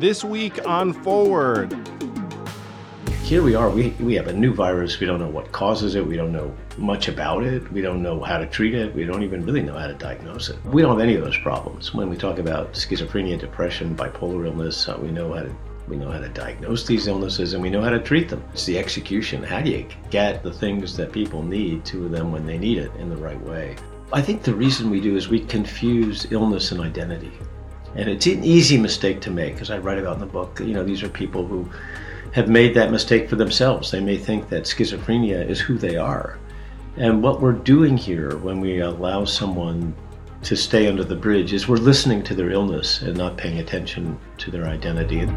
this week on Forward. Here we are. We, we have a new virus. We don't know what causes it. We don't know much about it. We don't know how to treat it. We don't even really know how to diagnose it. We don't have any of those problems. When we talk about schizophrenia, depression, bipolar illness, uh, we know how to we know how to diagnose these illnesses and we know how to treat them. It's the execution. How do you get the things that people need to them when they need it in the right way? I think the reason we do is we confuse illness and identity. And it's an easy mistake to make, as I write about in the book. You know, these are people who have made that mistake for themselves. They may think that schizophrenia is who they are. And what we're doing here when we allow someone to stay under the bridge is we're listening to their illness and not paying attention to their identity.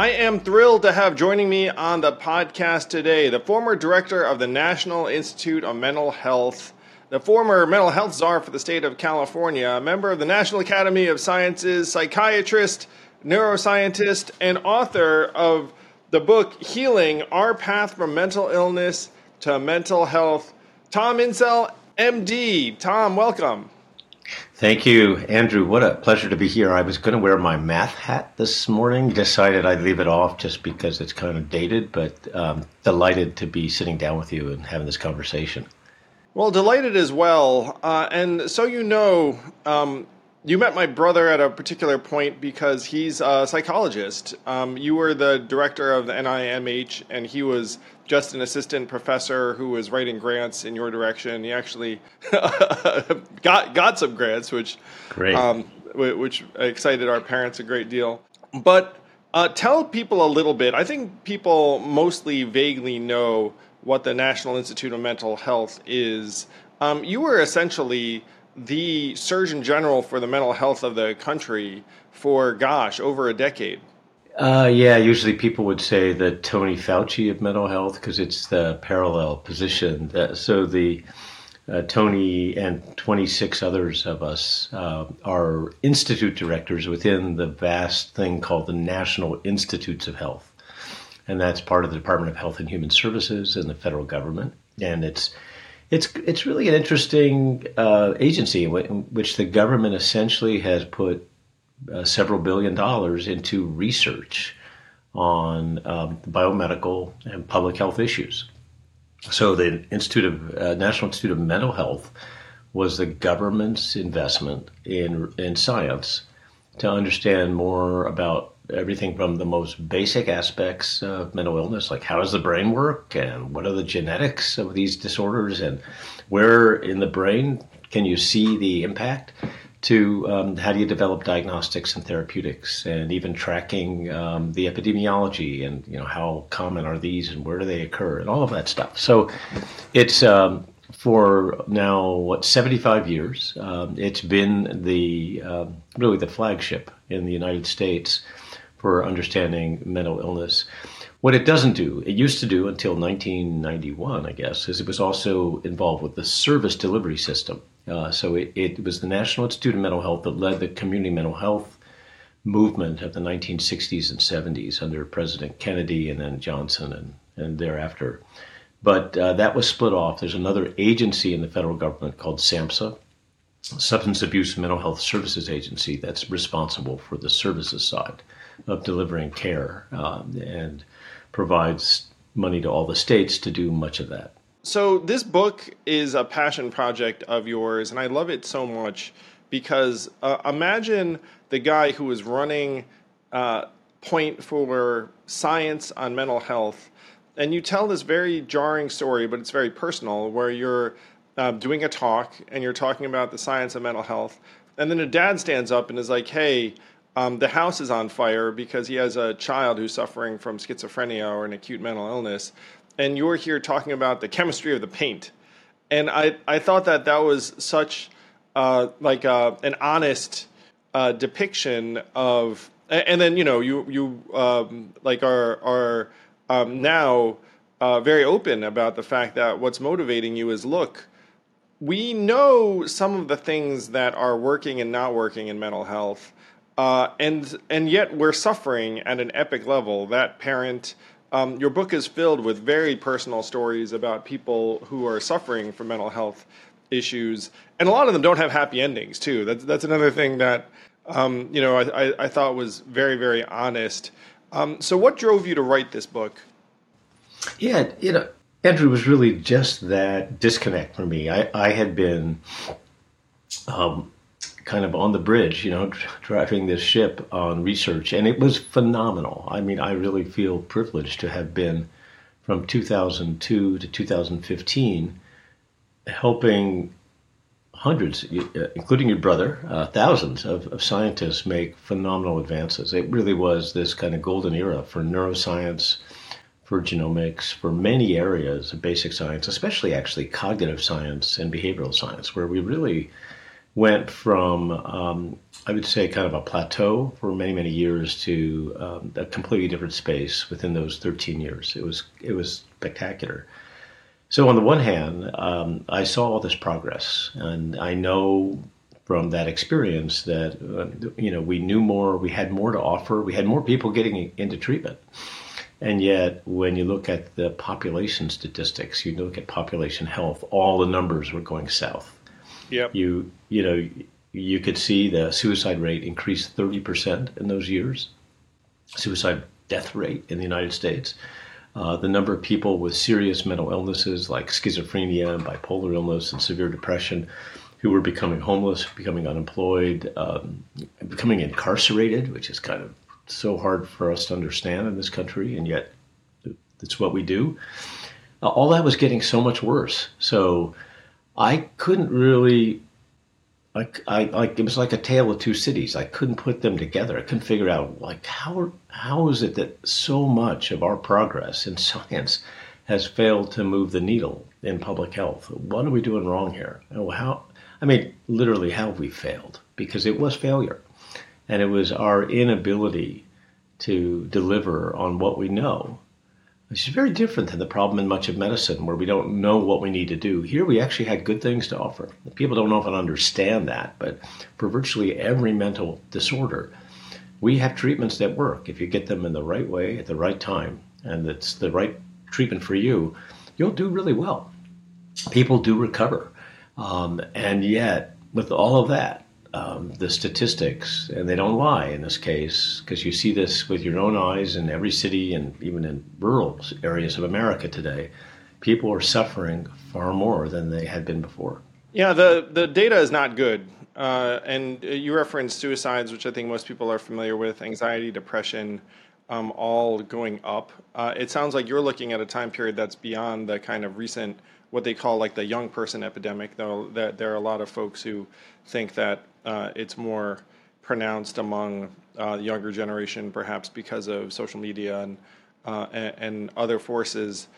I am thrilled to have joining me on the podcast today the former director of the National Institute of Mental Health, the former mental health czar for the state of California, a member of the National Academy of Sciences, psychiatrist, neuroscientist, and author of the book Healing Our Path from Mental Illness to Mental Health, Tom Insel, MD. Tom, welcome. Thank you, Andrew. What a pleasure to be here. I was going to wear my math hat this morning, decided I'd leave it off just because it's kind of dated, but um, delighted to be sitting down with you and having this conversation. Well, delighted as well. Uh, and so you know, um, you met my brother at a particular point because he's a psychologist. Um, you were the director of the NIMH, and he was just an assistant professor who was writing grants in your direction. He actually got got some grants, which great, um, which excited our parents a great deal. But uh, tell people a little bit. I think people mostly vaguely know what the National Institute of Mental Health is. Um, you were essentially the Surgeon General for the mental health of the country for, gosh, over a decade. Uh, yeah, usually people would say the Tony Fauci of mental health because it's the parallel position. That, so the uh, Tony and 26 others of us uh, are institute directors within the vast thing called the National Institutes of Health. And that's part of the Department of Health and Human Services and the federal government. And it's it's it's really an interesting uh, agency in, which the government essentially has put uh, several billion dollars into research on um, biomedical and public health issues. So the Institute of uh, National Institute of Mental Health was the government's investment in in science to understand more about everything from the most basic aspects of mental illness, like how does the brain work and what are the genetics of these disorders and where in the brain can you see the impact, to um, how do you develop diagnostics and therapeutics and even tracking um, the epidemiology and you know how common are these and where do they occur and all of that stuff. So it's um, for now what 75 years. Um, it's been the um, really the flagship in the United States for understanding mental illness. What it doesn't do, it used to do until 1991, I guess, is it was also involved with the service delivery system. Uh, so it, it was the National Institute of Mental Health that led the community mental health movement of the 1960s and 70s under President Kennedy and then Johnson and, and thereafter. But uh, that was split off. There's another agency in the federal government called SAMHSA, Substance Abuse Mental Health Services Agency, that's responsible for the services side of delivering care um, and provides money to all the states to do much of that. So, this book is a passion project of yours, and I love it so much because uh, imagine the guy who is running uh, Point for Science on Mental Health, and you tell this very jarring story, but it's very personal, where you're uh, doing a talk and you're talking about the science of mental health, and then a dad stands up and is like, hey, um, the house is on fire because he has a child who's suffering from schizophrenia or an acute mental illness, and you're here talking about the chemistry of the paint. And I, I thought that that was such uh, like uh, an honest uh, depiction of, and then you know you you um, like are are um, now uh, very open about the fact that what's motivating you is look, we know some of the things that are working and not working in mental health uh, and and yet we're suffering at an epic level. That parent um, your book is filled with very personal stories about people who are suffering from mental health issues, and a lot of them don't have happy endings too. That's that's another thing that um, you know I, I, I, thought was very very honest. Um, so, what drove you to write this book? Yeah, you know, Andrew was really just that disconnect for me. I, I had been um, kind of on the bridge, you know, driving this ship on research, and it was phenomenal. I mean, I really feel privileged to have been from 2002 to 2015 helping hundreds, uh, including your brother, uh, thousands of, of, scientists make phenomenal advances. It really was this kind of golden era for neuroscience, for genomics, for many areas of basic science, especially actually cognitive science and behavioral science, where we really went from, um, I would say, kind of a plateau for many, many years to um, a completely different space within those 13 years. It was it was spectacular. So on the one hand, um, I saw all this progress, and I know from that experience that uh, you know we knew more, we had more to offer, we had more people getting into treatment. And yet, when you look at the population statistics, you look at population health, all the numbers were going south. Yep. You you know you could see the suicide rate increase 30% in those years. Suicide death rate in the United States uh, the number of people with serious mental illnesses like schizophrenia and bipolar illness and severe depression who were becoming homeless, becoming unemployed, um, becoming incarcerated, which is kind of so hard for us to understand in this country, and yet it's what we do. Uh, all that was getting so much worse. So I couldn't really I it was like a tale of two cities. I couldn't put them together. I couldn't figure out like how how is it that so much of our progress in science has failed to move the needle in public health? What are we doing wrong here? Oh, how I mean, literally, how have we failed? Because it was failure, and it was our inability to deliver on what we know which is very different than the problem in much of medicine where we don't know what we need to do. Here we actually had good things to offer. People don't often understand that, but for virtually every mental disorder, we have treatments that work. If you get them in the right way at the right time and it's the right treatment for you, you'll do really well. People do recover. Um, and yet, with all of that, um, the statistics, and they don't lie in this case, because you see this with your own eyes in every city and even in rural areas of America today. People are suffering far more than they had been before. Yeah, the, the data is not good. Uh, and you referenced suicides, which I think most people are familiar with, anxiety, depression, um, all going up. Uh, it sounds like you're looking at a time period that's beyond the kind of recent, what they call like the young person epidemic, though that there are a lot of folks who think that uh, it's more pronounced among uh, the younger generation, perhaps because of social media and uh, and, and, other forces.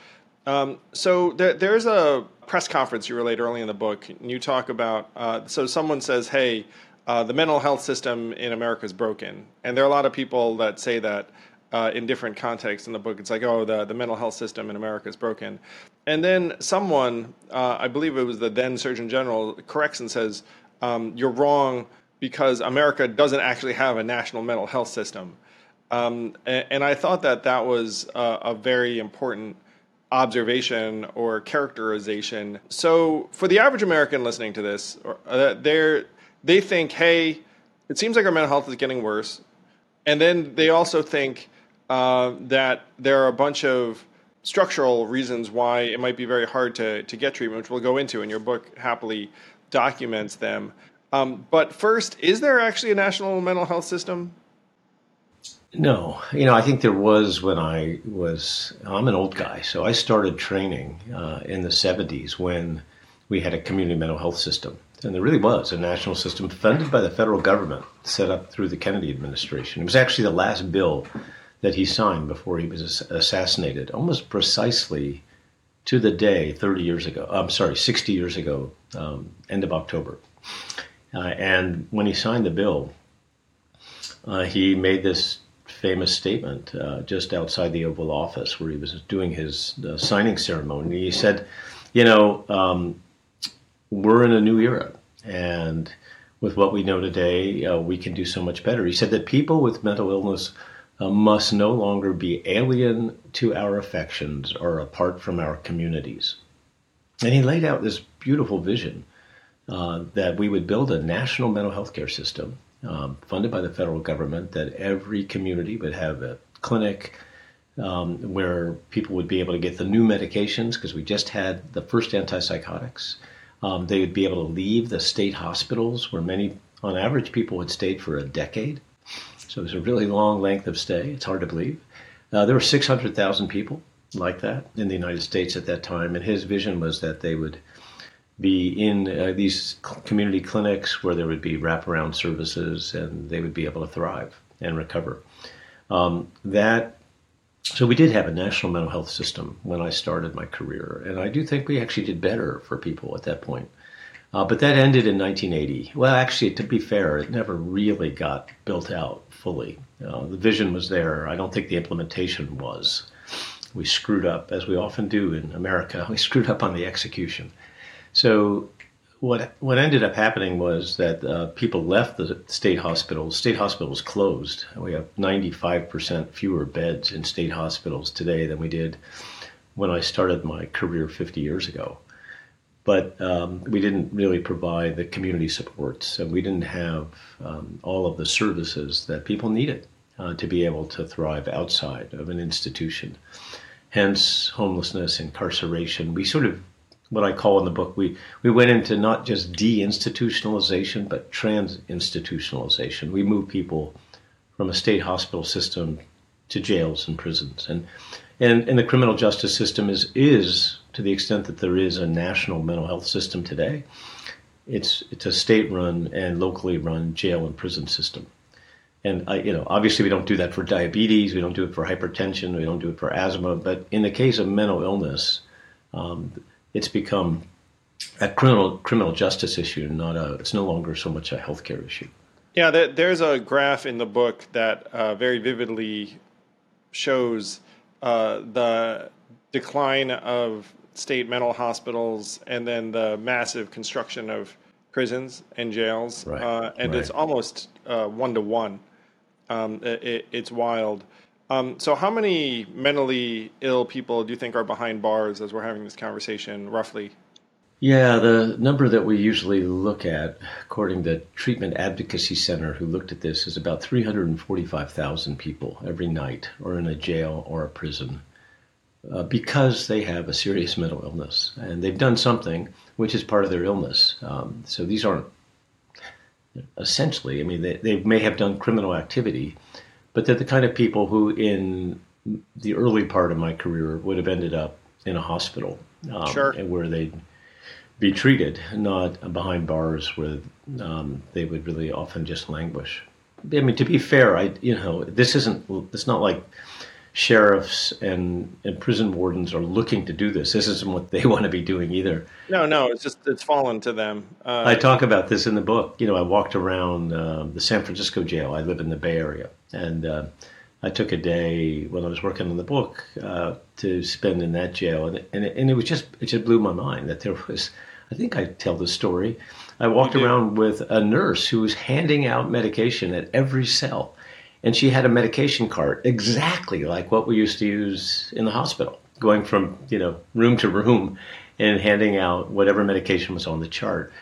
Um, so there, there's a press conference you relate early in the book, and you talk about. Uh, so someone says, "Hey, uh, the mental health system in America is broken," and there are a lot of people that say that. Uh, in different contexts in the book. It's like, oh, the, the mental health system in America is broken. And then someone, uh, I believe it was the then Surgeon General, corrects and says, um, you're wrong because America doesn't actually have a national mental health system. Um, and, and, I thought that that was a, a very important observation or characterization. So, for the average American listening to this, uh, they they think, "Hey, it seems like our mental health is getting worse," and then they also think uh, that there are a bunch of structural reasons why it might be very hard to to get treatment, which we'll go into in your book happily documents them. Um, but first, is there actually a national mental health system? No, you know, I think there was when I was. I'm an old guy, so I started training uh, in the '70s when we had a community mental health system, and there really was a national system funded by the federal government, set up through the Kennedy administration. It was actually the last bill that he signed before he was assassinated, almost precisely to the day 30 years ago. I'm sorry, 60 years ago, um, end of October. Uh, and when he signed the bill, uh, he made this famous statement uh, just outside the Oval Office where he was doing his uh, signing ceremony. He said, You know, um, we're in a new era. And with what we know today, uh, we can do so much better. He said that people with mental illness uh, must no longer be alien to our affections or apart from our communities. And he laid out this beautiful vision uh, that we would build a national mental health care system um, funded by the federal government, that every community would have a clinic um, where people would be able to get the new medications because we just had the first antipsychotics. Um, they would be able to leave the state hospitals where many, on average, people had stayed for a decade. So it was a really long length of stay. It's hard to believe. Uh, there were 600,000 people like that in the United States at that time, and his vision was that they would be in uh, these community clinics where there would be wraparound services and they would be able to thrive and recover. Um, that so we did have a national mental health system when I started my career, and I do think we actually did better for people at that point. Uh, but that ended in 1980. Well, actually, to be fair, it never really got built out fully. Uh, the vision was there. I don't think the implementation was. We screwed up, as we often do in America. We screwed up on the execution. So what what ended up happening was that uh, people left the state hospitals. State hospitals closed. We have 95% fewer beds in state hospitals today than we did when I started my career 50 years ago. But um, we didn't really provide the community supports, and we didn't have um, all of the services that people needed uh, to be able to thrive outside of an institution. Hence, homelessness, incarceration. We sort of what I call in the book, we, we went into not just deinstitutionalization, but trans-institutionalization. We move people from a state hospital system to jails and prisons. And, and, and the criminal justice system is, is, to the extent that there is a national mental health system today, it's, it's a state-run and locally run jail and prison system. And I, you know, obviously we don't do that for diabetes, we don't do it for hypertension, we don't do it for asthma. But in the case of mental illness, um, it's become a criminal criminal justice issue, not a. It's no longer so much a healthcare issue. Yeah, there's a graph in the book that uh, very vividly shows uh, the decline of state mental hospitals and then the massive construction of prisons and jails, right. uh, and right. it's almost one to one. It's wild. Um, so, how many mentally ill people do you think are behind bars as we're having this conversation, roughly? Yeah, the number that we usually look at, according to Treatment Advocacy Center, who looked at this, is about 345,000 people every night are in a jail or a prison uh, because they have a serious mental illness. And they've done something which is part of their illness. Um, so these aren't essentially, I mean, they, they may have done criminal activity, but they're the kind of people who, in the early part of my career, would have ended up in a hospital, um, sure. where they'd be treated, not behind bars where um, they would really often just languish. I mean, to be fair, I you know this isn't. It's not like sheriffs and, and prison wardens are looking to do this. This isn't what they want to be doing either. No, no, it's just it's fallen to them. Uh, I talk about this in the book. You know, I walked around uh, the San Francisco jail. I live in the Bay Area, and uh, I took a day when I was working on the book uh, to spend in that jail, and and it, and it was just it just blew my mind that there was. I think I tell the story. I walked around with a nurse who was handing out medication at every cell and she had a medication cart exactly like what we used to use in the hospital, going from you know room to room and handing out whatever medication was on the chart.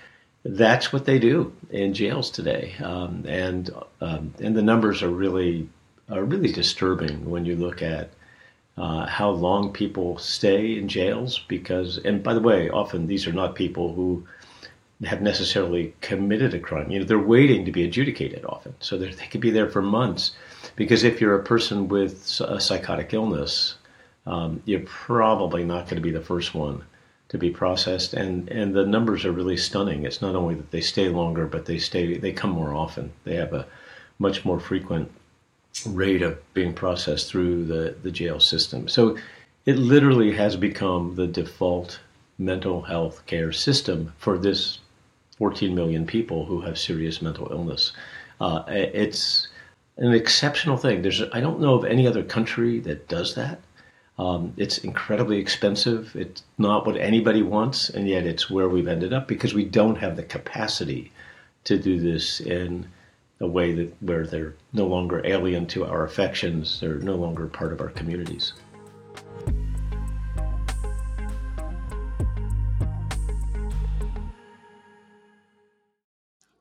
That's what they do in jails today, um, and um, and the numbers are really are really disturbing when you look at uh, how long people stay in jails because and by the way often these are not people who have necessarily committed a crime. You know, they're waiting to be adjudicated often, so they could be there for months. Because if you're a person with a psychotic illness, um, you're probably not going to be the first one to be processed, and and the numbers are really stunning. It's not only that they stay longer, but they stay they come more often. They have a much more frequent rate of being processed through the the jail system. So it literally has become the default mental health care system for this 14 million people who have serious mental illness. Uh, it's an exceptional thing. There's, I don't know of any other country that does that. Um, it's incredibly expensive. It's not what anybody wants, and yet it's where we've ended up because we don't have the capacity to do this in a way that where they're no longer alien to our affections, they're no longer part of our communities.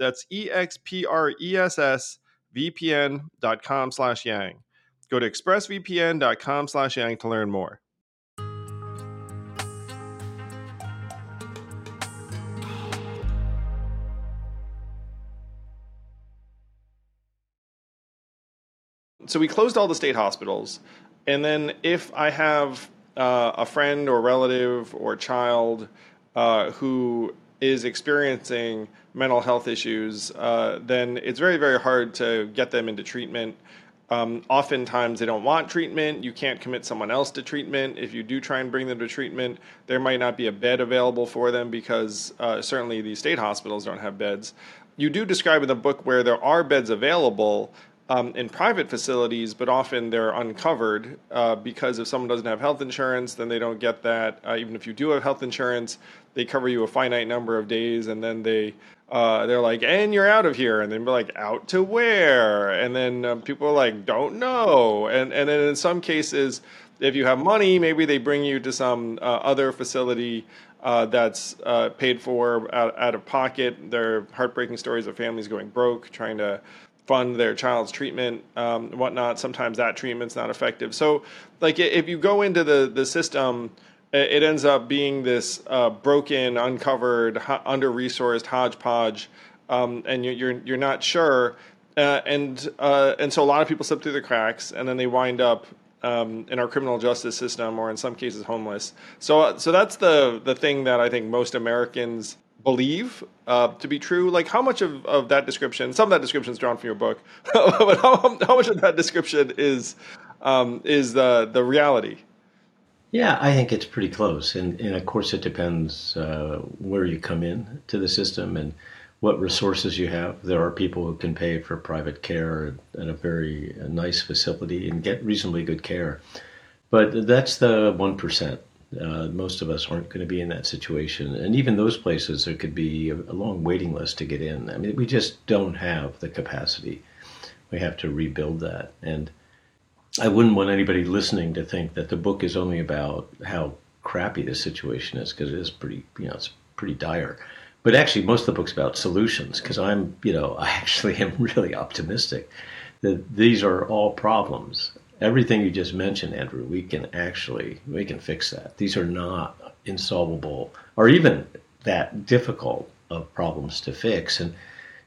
That's E-X-P-R-E-S-S vpn.com slash yang. Go to expressvpn.com slash yang to learn more. So we closed all the state hospitals. And then if I have uh, a friend or relative or child uh, who is experiencing mental health issues, uh, then it's very, very hard to get them into treatment. Um, oftentimes, they don't want treatment. You can't commit someone else to treatment. If you do try and bring them to treatment, there might not be a bed available for them because uh, certainly these state hospitals don't have beds. You do describe in the book where there are beds available, um, in private facilities, but often they're uncovered uh, because if someone doesn't have health insurance, then they don't get that. Uh, even if you do have health insurance, they cover you a finite number of days, and then they uh, they're like, "And you're out of here," and then be like, "Out to where?" And then um, people are like, "Don't know," and and then in some cases, if you have money, maybe they bring you to some uh, other facility. Uh, that's uh, paid for out, out of pocket. There are heartbreaking stories of families going broke, trying to fund their child's treatment, um, whatnot. Sometimes that treatment's not effective. So, like if you go into the the system, it ends up being this uh, broken, uncovered, under resourced hodgepodge, um, and you're you're not sure. Uh, and uh, and so a lot of people slip through the cracks, and then they wind up um, in our criminal justice system, or in some cases homeless. So so that's the the thing that I think most Americans believe uh, to be true? Like, how much of, of that description, some of that description is drawn from your book, but how, how much of that description is um, is the the reality? Yeah, I think it's pretty close, and and of course it depends uh, where you come in to the system and what resources you have. There are people who can pay for private care at a very nice facility and get reasonably good care, but that's the one percent uh, most of us aren't going to be in that situation. And even those places, there could be a, a long waiting list to get in. I mean, we just don't have the capacity. We have to rebuild that. And I wouldn't want anybody listening to think that the book is only about how crappy the situation is, because it is pretty, you know, it's pretty dire. But actually, most of the book's about solutions, because I'm, you know, I actually am really optimistic that these are all problems everything you just mentioned, Andrew, we can actually we can fix that. These are not insolvable or even that difficult of problems to fix. And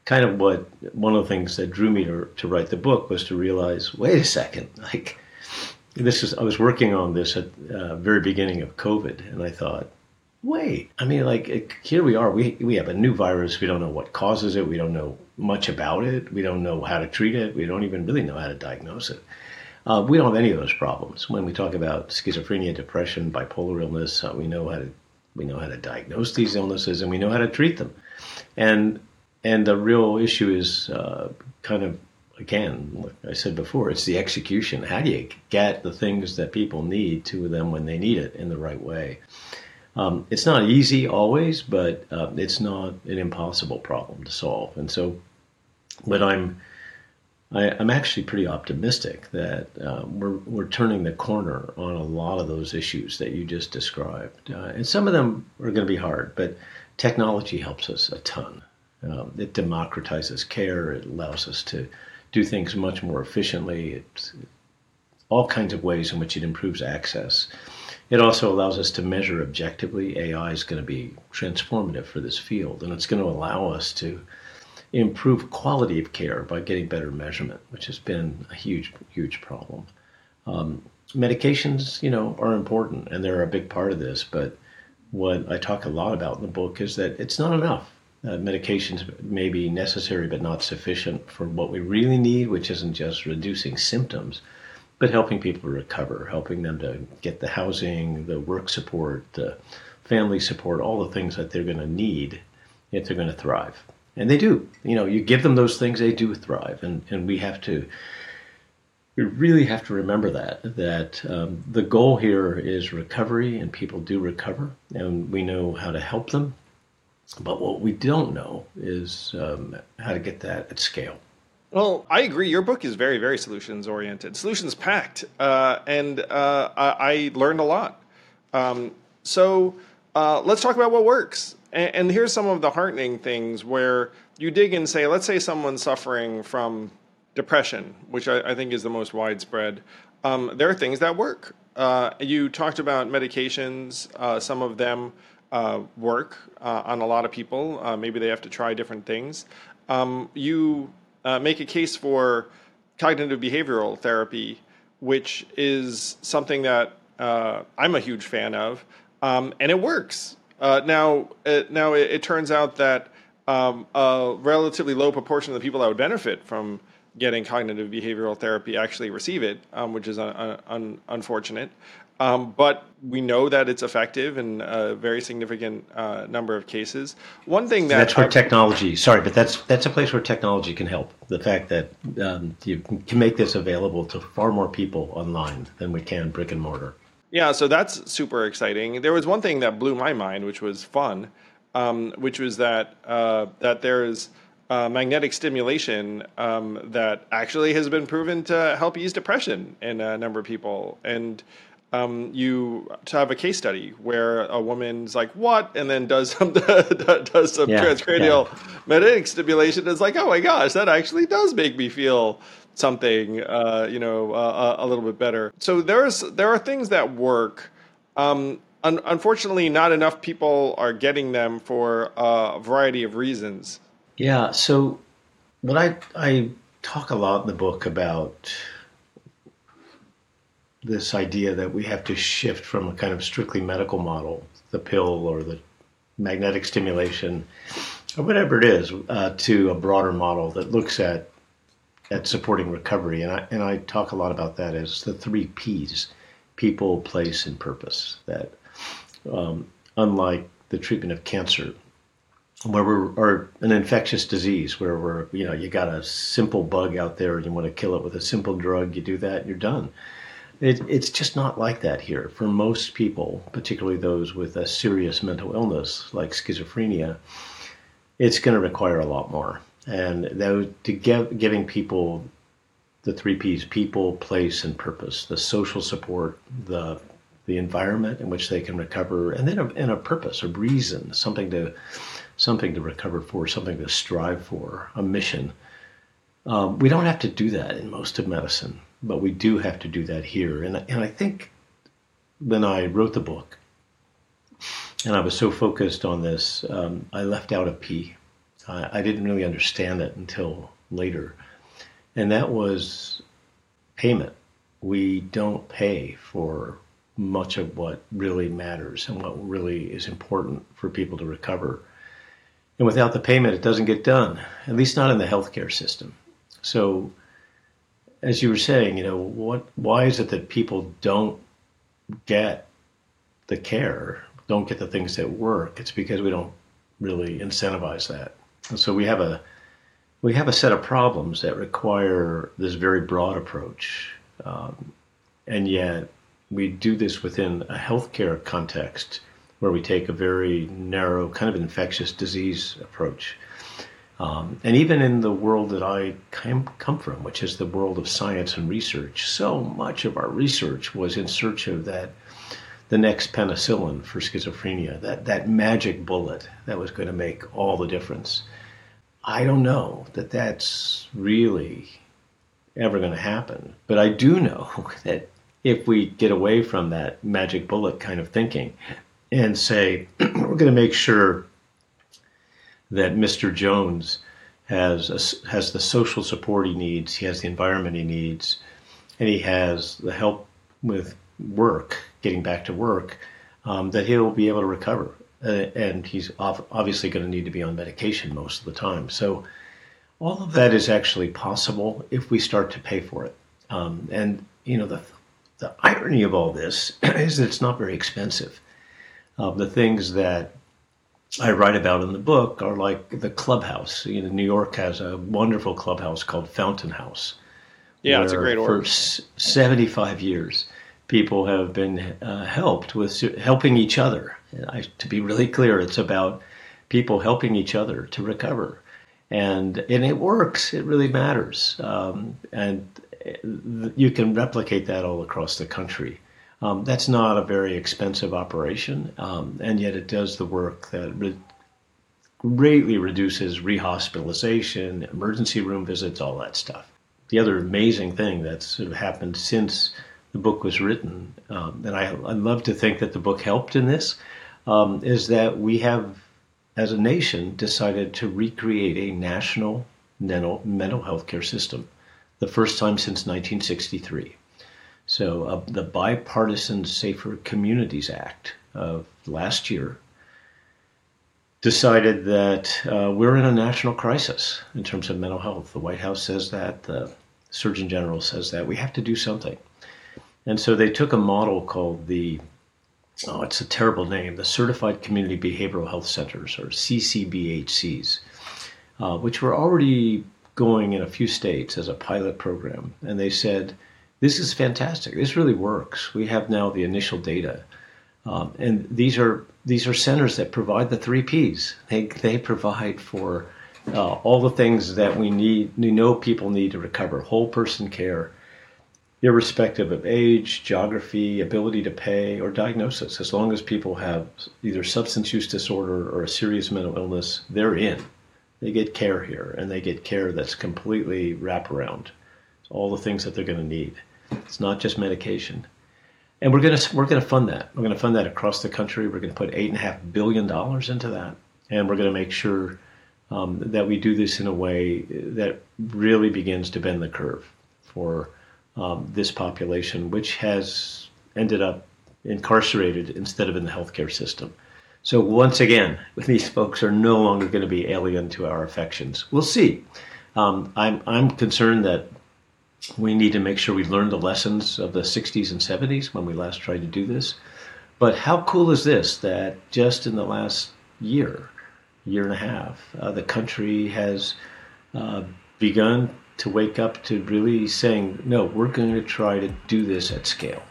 kind of what one of the things that drew me to, to write the book was to realize, wait a second, like this is I was working on this at uh, very beginning of COVID, and I thought, wait, I mean, like here we are, we we have a new virus, we don't know what causes it, we don't know much about it, we don't know how to treat it, we don't even really know how to diagnose it. Uh, we don't have any of those problems. When we talk about schizophrenia, depression, bipolar illness, uh, we know how to we know how to diagnose these illnesses and we know how to treat them. And and the real issue is uh, kind of again, like I said before, it's the execution. How do you get the things that people need to them when they need it in the right way? Um, it's not easy always, but uh, it's not an impossible problem to solve. And so, but I'm I, am actually pretty optimistic that uh, we're we're turning the corner on a lot of those issues that you just described, uh, and some of them are going to be hard, but technology helps us a ton. Um, it democratizes care. It allows us to do things much more efficiently. It's all kinds of ways in which it improves access. It also allows us to measure objectively. AI is going to be transformative for this field, and it's going to allow us to improve quality of care by getting better measurement, which has been a huge, huge problem. Um, medications, you know, are important, and they're a big part of this. But what I talk a lot about in the book is that it's not enough. Uh, medications may be necessary but not sufficient for what we really need, which isn't just reducing symptoms, but helping people recover, helping them to get the housing, the work support, the family support, all the things that they're going to need if they're going to thrive. And they do. You know, you give them those things, they do thrive. And, and we have to, we really have to remember that, that um, the goal here is recovery and people do recover and we know how to help them but what we don't know is um, how to get that at scale. Well, I agree. Your book is very, very solutions oriented, solutions packed, uh, and uh, I, learned a lot. Um, so uh, let's talk about what works. And, and, here's some of the heartening things where you dig and say, let's say someone's suffering from depression, which I, I think is the most widespread. Um, there are things that work. Uh, you talked about medications, uh, some of them uh, work uh, on a lot of people. Uh, maybe they have to try different things. Um, you uh, make a case for cognitive behavioral therapy, which is something that uh, I'm a huge fan of, um, and it works. Uh, now, it, now it, it, turns out that um, a relatively low proportion of the people that would benefit from getting cognitive behavioral therapy actually receive it, um, which is un- un- unfortunate. Um, but we know that it's effective in a very significant uh, number of cases. One thing that that's where I've, technology. Sorry, but that's that's a place where technology can help. The fact that um, you can make this available to far more people online than we can brick and mortar. Yeah, so that's super exciting. There was one thing that blew my mind, which was fun, um, which was that uh, that there's uh, magnetic stimulation um, that actually has been proven to help ease depression in a number of people and um, you to have a case study where a woman's like what? and then does some does some yeah, transcranial yeah. magnetic stimulation it's like oh my gosh that actually does make me feel something uh, you know uh, a little bit better. So there's there are things that work. Um, un- unfortunately not enough people are getting them for a variety of reasons. Yeah so what i i talk a lot in the book about this idea that we have to shift from a kind of strictly medical model, the pill or the magnetic stimulation, or whatever it is, uh, to a broader model that looks at at supporting recovery. And I and I talk a lot about that as the three P's: people, place, and purpose. That um, unlike the treatment of cancer, where we're or an infectious disease where we're you know you got a simple bug out there and you want to kill it with a simple drug, you do that, and you're done it, it's just not like that here. For most people, particularly those with a serious mental illness like schizophrenia, it's going to require a lot more. And that, to give, giving people the three P's people, place, and purpose the social support, the the environment in which they can recover, and then a, and a purpose, a reason, something to something to recover for, something to strive for, a mission. Um, we don't have to do that in most of medicine but we do have to do that here. And, and I think when I wrote the book, and I was so focused on this, um, I left out a P. I, I didn't really understand it until later. And that was payment. We don't pay for much of what really matters and what really is important for people to recover. And without the payment, it doesn't get done, at least not in the healthcare system. So as you were saying, you know, what? Why is it that people don't get the care, don't get the things that work? It's because we don't really incentivize that. And so we have a we have a set of problems that require this very broad approach. Um, and yet, we do this within a healthcare context where we take a very narrow, kind of infectious disease approach. Um, and even in the world that I come, come from, which is the world of science and research, so much of our research was in search of that the next penicillin for schizophrenia, that, that magic bullet that was going to make all the difference. I don't know that that's really ever going to happen, but I do know that if we get away from that magic bullet kind of thinking and say, we're going to make sure that Mr. Jones has a, has the social support he needs, he has the environment he needs, and he has the help with work, getting back to work, um, that he'll be able to recover. Uh, and he's obviously going to need to be on medication most of the time. So all of that is actually possible if we start to pay for it. Um, and you know the the irony of all this is that it's not very expensive. Uh, the things that I write about in the book are like the clubhouse. You know, New York has a wonderful clubhouse called Fountain House. Yeah, it's a great org. For 75 years, people have been uh, helped with helping each other. I, to be really clear, it's about people helping each other to recover, and and it works. It really matters, um, and uh, you can replicate that all across the country. Um, that's not a very expensive operation, um, and yet it does the work that re- greatly reduces rehospitalization, emergency room visits, all that stuff. The other amazing thing that's sort of happened since the book was written, um, and I, I love to think that the book helped in this, um, is that we have, as a nation, decided to recreate a national mental, mental health care system, the first time since 1963. So, uh, the Bipartisan Safer Communities Act of last year decided that uh, we're in a national crisis in terms of mental health. The White House says that, the Surgeon General says that. We have to do something. And so they took a model called the, oh, it's a terrible name, the Certified Community Behavioral Health Centers, or CCBHCs, uh, which were already going in a few states as a pilot program. And they said, this is fantastic. This really works. We have now the initial data. Um, and these are these are centers that provide the three P's. They, they provide for uh, all the things that we need, we know people need to recover whole person care, irrespective of age, geography, ability to pay, or diagnosis. As long as people have either substance use disorder or a serious mental illness, they're in. They get care here, and they get care that's completely wraparound. It's all the things that they're going to need. It's not just medication. And we're going to we're going to fund that. We're going to fund that across the country. We're going to put eight and a half billion dollars into that, and we're going to make sure um, that we do this in a way that really begins to bend the curve for um, this population, which has ended up incarcerated instead of in the healthcare system. So once again, these folks are no longer going to be alien to our affections. We'll see. Um, I'm I'm concerned that we need to make sure we learn the lessons of the 60s and 70s when we last tried to do this. But how cool is this that just in the last year, year and a half, uh, the country has uh, begun to wake up to really saying, no, we're going to try to do this at scale.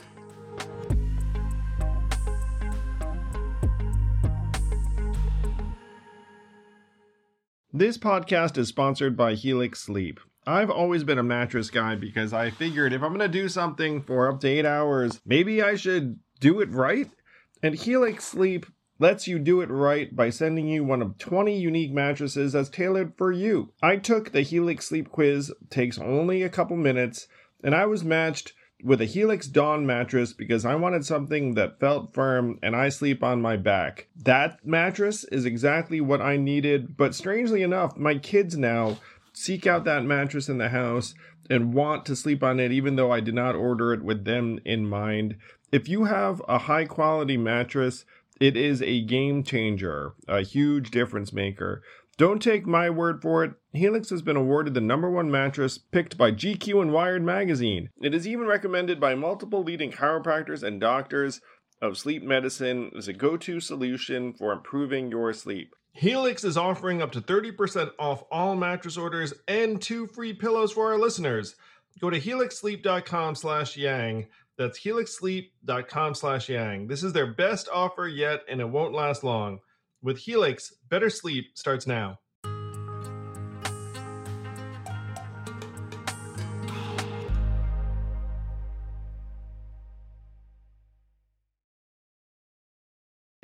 This podcast is sponsored by Helix Sleep. I've always been a mattress guy because I figured if I'm going to do something for up to eight hours, maybe I should do it right. And Helix Sleep lets you do it right by sending you one of 20 unique mattresses that's tailored for you. I took the Helix Sleep Quiz, takes only a couple minutes, and I was matched with a Helix Dawn mattress because I wanted something that felt firm and I sleep on my back. That mattress is exactly what I needed, but strangely enough, my kids now seek out that mattress in the house and want to sleep on it even though I did not order it with them in mind. If you have a high quality mattress it is a game changer, a huge difference maker. Don't take my word for it. Helix has been awarded the number one mattress picked by GQ and Wired magazine. It is even recommended by multiple leading chiropractors and doctors of sleep medicine as a go to solution for improving your sleep. Helix is offering up to 30% off all mattress orders and two free pillows for our listeners. Go to helixsleep.com slash yang. That's helixsleep.com slash yang. This is their best offer yet, and it won't last long. With Helix, better sleep starts now.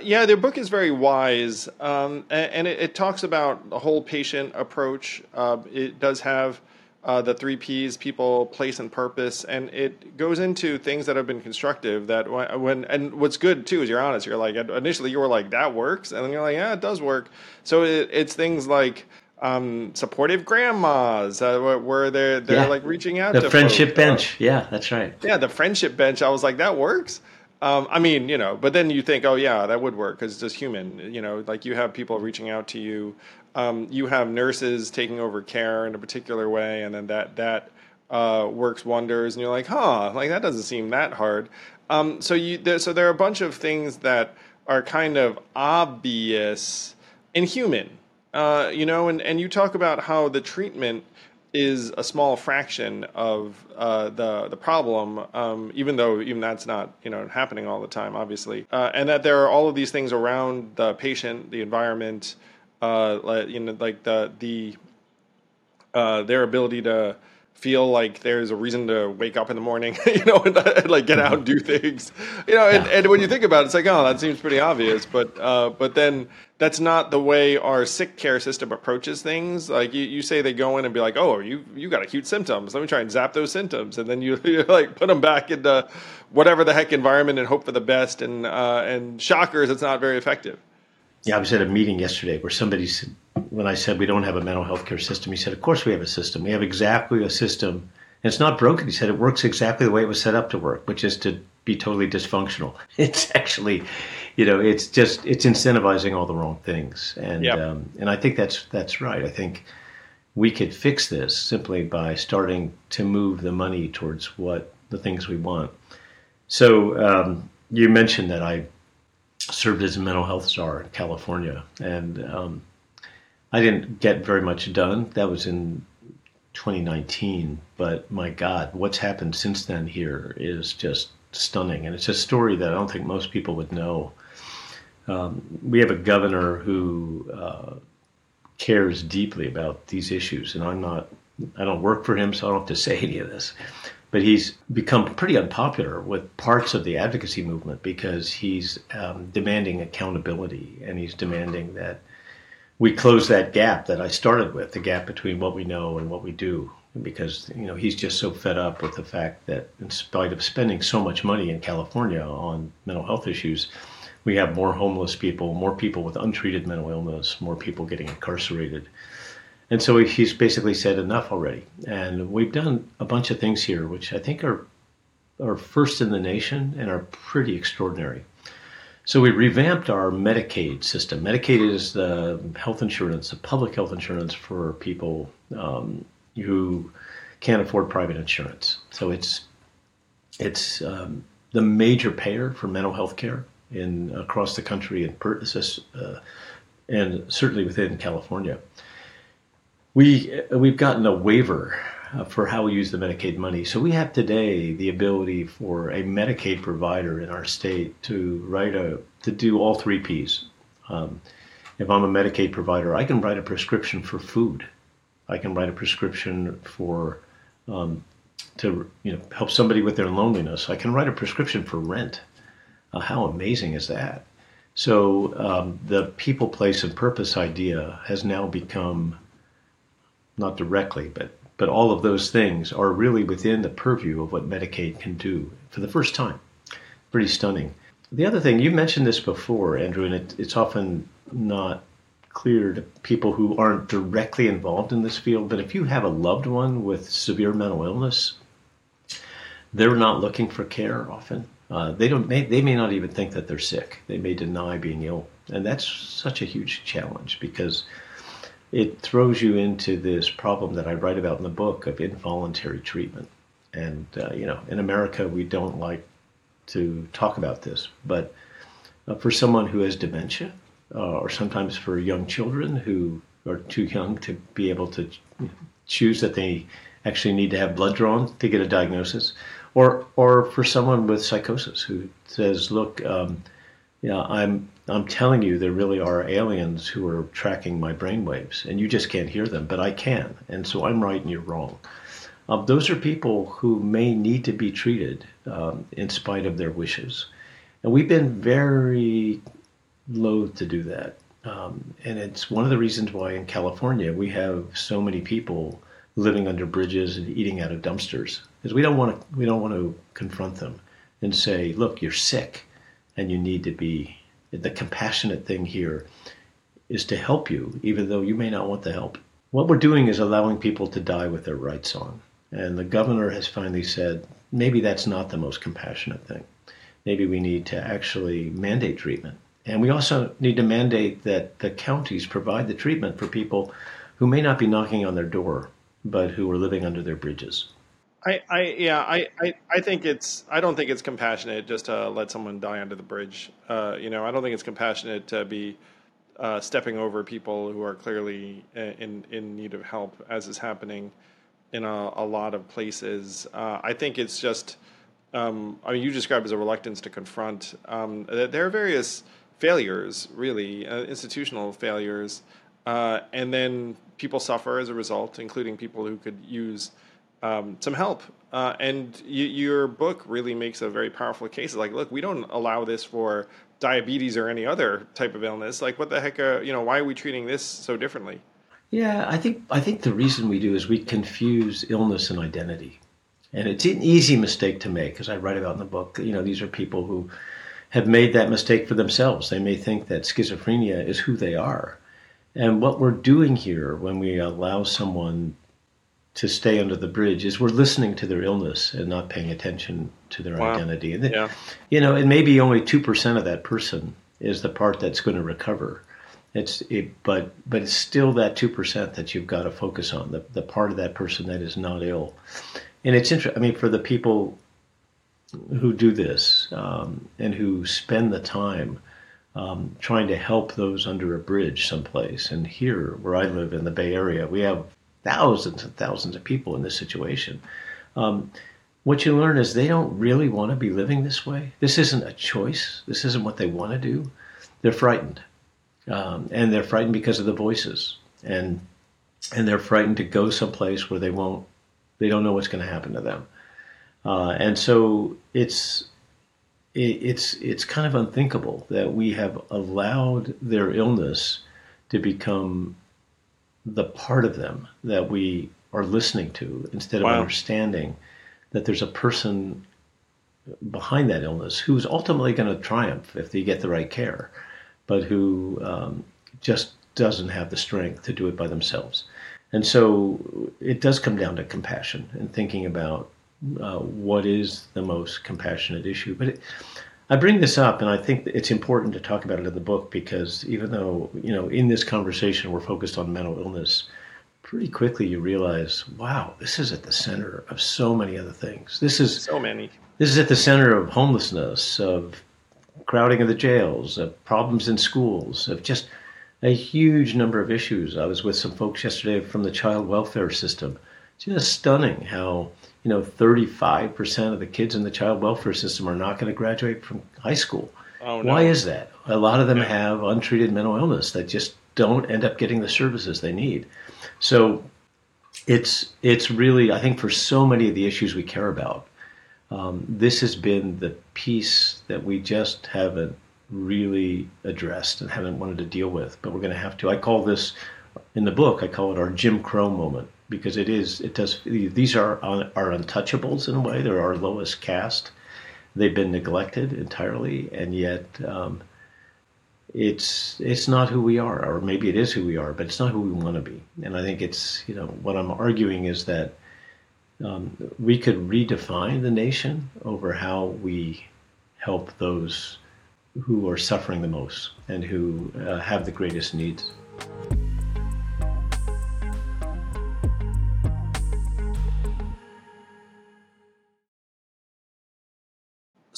Yeah, their book is very wise, um, and, and it, it, talks about the whole patient approach. Uh, it does have uh, the three P's: people, place, and purpose, and it goes into things that have been constructive. That when and what's good too is you're honest. You're like initially you were like that works, and then you're like yeah, it does work. So it, it's things like um, supportive grandmas uh, where they're they're yeah. like reaching out to the to friendship folks. bench. Yeah, that's right. Yeah, the friendship bench. I was like that works. Um, I mean, you know, but then you think, oh yeah, that would work because it's just human. You know, like you have people reaching out to you, um, you have nurses taking over care in a particular way, and then that that uh, works wonders. And you're like, huh, like that doesn't seem that hard. Um, so you, there, so there are a bunch of things that are kind of obvious and human. Uh, you know, and, and you talk about how the treatment is a small fraction of uh, the the problem, um, even though even that's not you know happening all the time, obviously, uh, and that there are all of these things around the patient, the environment, uh, like, you know, like the the uh, their ability to feel like there's a reason to wake up in the morning, you know, and, and, like get out and do things, you know. And, and, when you think about it, it's like, oh, that seems pretty obvious, but uh, but then that's not the way our sick care system approaches things. Like you, you say they go in and be like, oh, you you got acute symptoms. Let me try and zap those symptoms, and then you, like put them back into whatever the heck environment and hope for the best. And uh, and shockers, it's not very effective. Yeah, I was at a meeting yesterday where somebody said, when I said we don't have a mental health care system, he said, Of course we have a system. We have exactly a system. And it's not broken. He said it works exactly the way it was set up to work, which is to be totally dysfunctional. It's actually, you know, it's just it's incentivizing all the wrong things. And yep. um, and I think that's that's right. I think we could fix this simply by starting to move the money towards what the things we want. So um, you mentioned that I served as a mental health czar in California, and um, I didn't get very much done. That was in 2019, but my God, what's happened since then here is just stunning, and it's a story that I don't think most people would know. Um, we have a governor who uh, cares deeply about these issues, and I'm not. I don't work for him, so I don't have to say any of this but he's become pretty unpopular with parts of the advocacy movement because he's um, demanding accountability and he's demanding that we close that gap that I started with the gap between what we know and what we do because you know he's just so fed up with the fact that in spite of spending so much money in California on mental health issues we have more homeless people more people with untreated mental illness more people getting incarcerated and so he's basically said enough already. And we've done a bunch of things here, which I think are are first in the nation and are pretty extraordinary. So we revamped our Medicaid system. Medicaid is the health insurance, the public health insurance for people um, who can't afford private insurance. So it's it's um, the major payer for mental health care in across the country and, uh, and certainly within California we we've gotten a waiver uh, for how we use the Medicaid money. So we have today the ability for a Medicaid provider in our state to write a to do all three P's. Um, if I'm a Medicaid provider, I can write a prescription for food. I can write a prescription for um, to you know help somebody with their loneliness. I can write a prescription for rent. Uh, how amazing is that? So um, the people, place, and purpose idea has now become not directly, but but all of those things are really within the purview of what Medicaid can do for the first time. Pretty stunning. The other thing you mentioned this before, Andrew, and it, it's often not clear to people who aren't directly involved in this field. But if you have a loved one with severe mental illness, they're not looking for care often. Uh, they don't. May, they may not even think that they're sick. They may deny being ill, and that's such a huge challenge because it throws you into this problem that I write about in the book of involuntary treatment. And, uh, you know, in America, we don't like to talk about this, but uh, for someone who has dementia uh, or sometimes for young children who are too young to be able to choose that they actually need to have blood drawn to get a diagnosis, or or for someone with psychosis who says, "Look, um, yeah, I'm I'm telling you, there really are aliens who are tracking my brainwaves, and you just can't hear them, but I can, and so I'm right and you're wrong." Um, those are people who may need to be treated um, in spite of their wishes, and we've been very loath to do that. Um, and it's one of the reasons why in California we have so many people living under bridges and eating out of dumpsters, because we don't want to we don't want to confront them and say, "Look, you're sick, and you need to be." The compassionate thing here is to help you, even though you may not want the help. What we're doing is allowing people to die with their rights on. And the governor has finally said, maybe that's not the most compassionate thing. Maybe we need to actually mandate treatment. And we also need to mandate that the counties provide the treatment for people who may not be knocking on their door, but who are living under their bridges. I, I yeah, I, I, I think it's I don't think it's compassionate just to let someone die under the bridge. Uh, you know, I don't think it's compassionate to be uh, stepping over people who are clearly in in need of help, as is happening in a, a lot of places. Uh, I think it's just, um, I mean, you describe as a reluctance to confront. Um, there are various failures, really, uh, institutional failures, uh, and then people suffer as a result, including people who could use um, some help. Uh, and your book really makes a very powerful case. Like, look, we don't allow this for diabetes or any other type of illness. Like, what the heck? Uh, you know, why are we treating this so differently? Yeah, I think I think the reason we do is we confuse illness and identity, and it's an easy mistake to make, as I write about in the book. You know, these are people who have made that mistake for themselves. They may think that schizophrenia is who they are, and what we're doing here when we allow someone to stay under the bridge is we're listening to their illness and not paying attention to their wow. identity. And yeah. you know, and maybe only two percent of that person is the part that's going to recover it's it, but but it's still that two percent that you've got to focus on the the part of that person that is not ill, and it's interesting. I mean, for the people who do this um, and who spend the time um, trying to help those under a bridge someplace, and here where I live in the Bay Area, we have thousands and thousands of people in this situation. Um, what you learn is they don't really want to be living this way. This isn't a choice. This isn't what they want to do. They're frightened um, and they're frightened because of the voices, and and they're frightened to go someplace where they won't, they don't know what's going to happen to them, uh, and so it's it, it's it's kind of unthinkable that we have allowed their illness to become the part of them that we are listening to instead of wow. understanding that there's a person behind that illness who's ultimately going to triumph if they get the right care but who um, just doesn't have the strength to do it by themselves. And so it does come down to compassion and thinking about uh, what is the most compassionate issue. But it, I bring this up, and I think it's important to talk about it in the book because even though you know in this conversation we're focused on mental illness, pretty quickly you realize, wow, this is at the center of so many other things. This is so many. This is at the center of homelessness, of crowding of the jails, of problems in schools, of just a huge number of issues. I was with some folks yesterday from the child welfare system. Just stunning how you know 35% of the kids in the child welfare system are not going to graduate from high school. Oh, no. Why is that? A lot of them yeah. have untreated mental illness that just don't end up getting the services they need. So it's it's really I think for so many of the issues we care about, um, this has been the piece that we just haven't really addressed and haven't wanted to deal with, but we're going to have to. I call this in the book. I call it our Jim Crow moment because it is. It does. These are our untouchables in a way. They're our lowest caste. They've been neglected entirely, and yet um, it's it's not who we are, or maybe it is who we are, but it's not who we want to be. And I think it's you know what I'm arguing is that um, we could redefine the nation over how we help those who are suffering the most and who uh, have the greatest needs.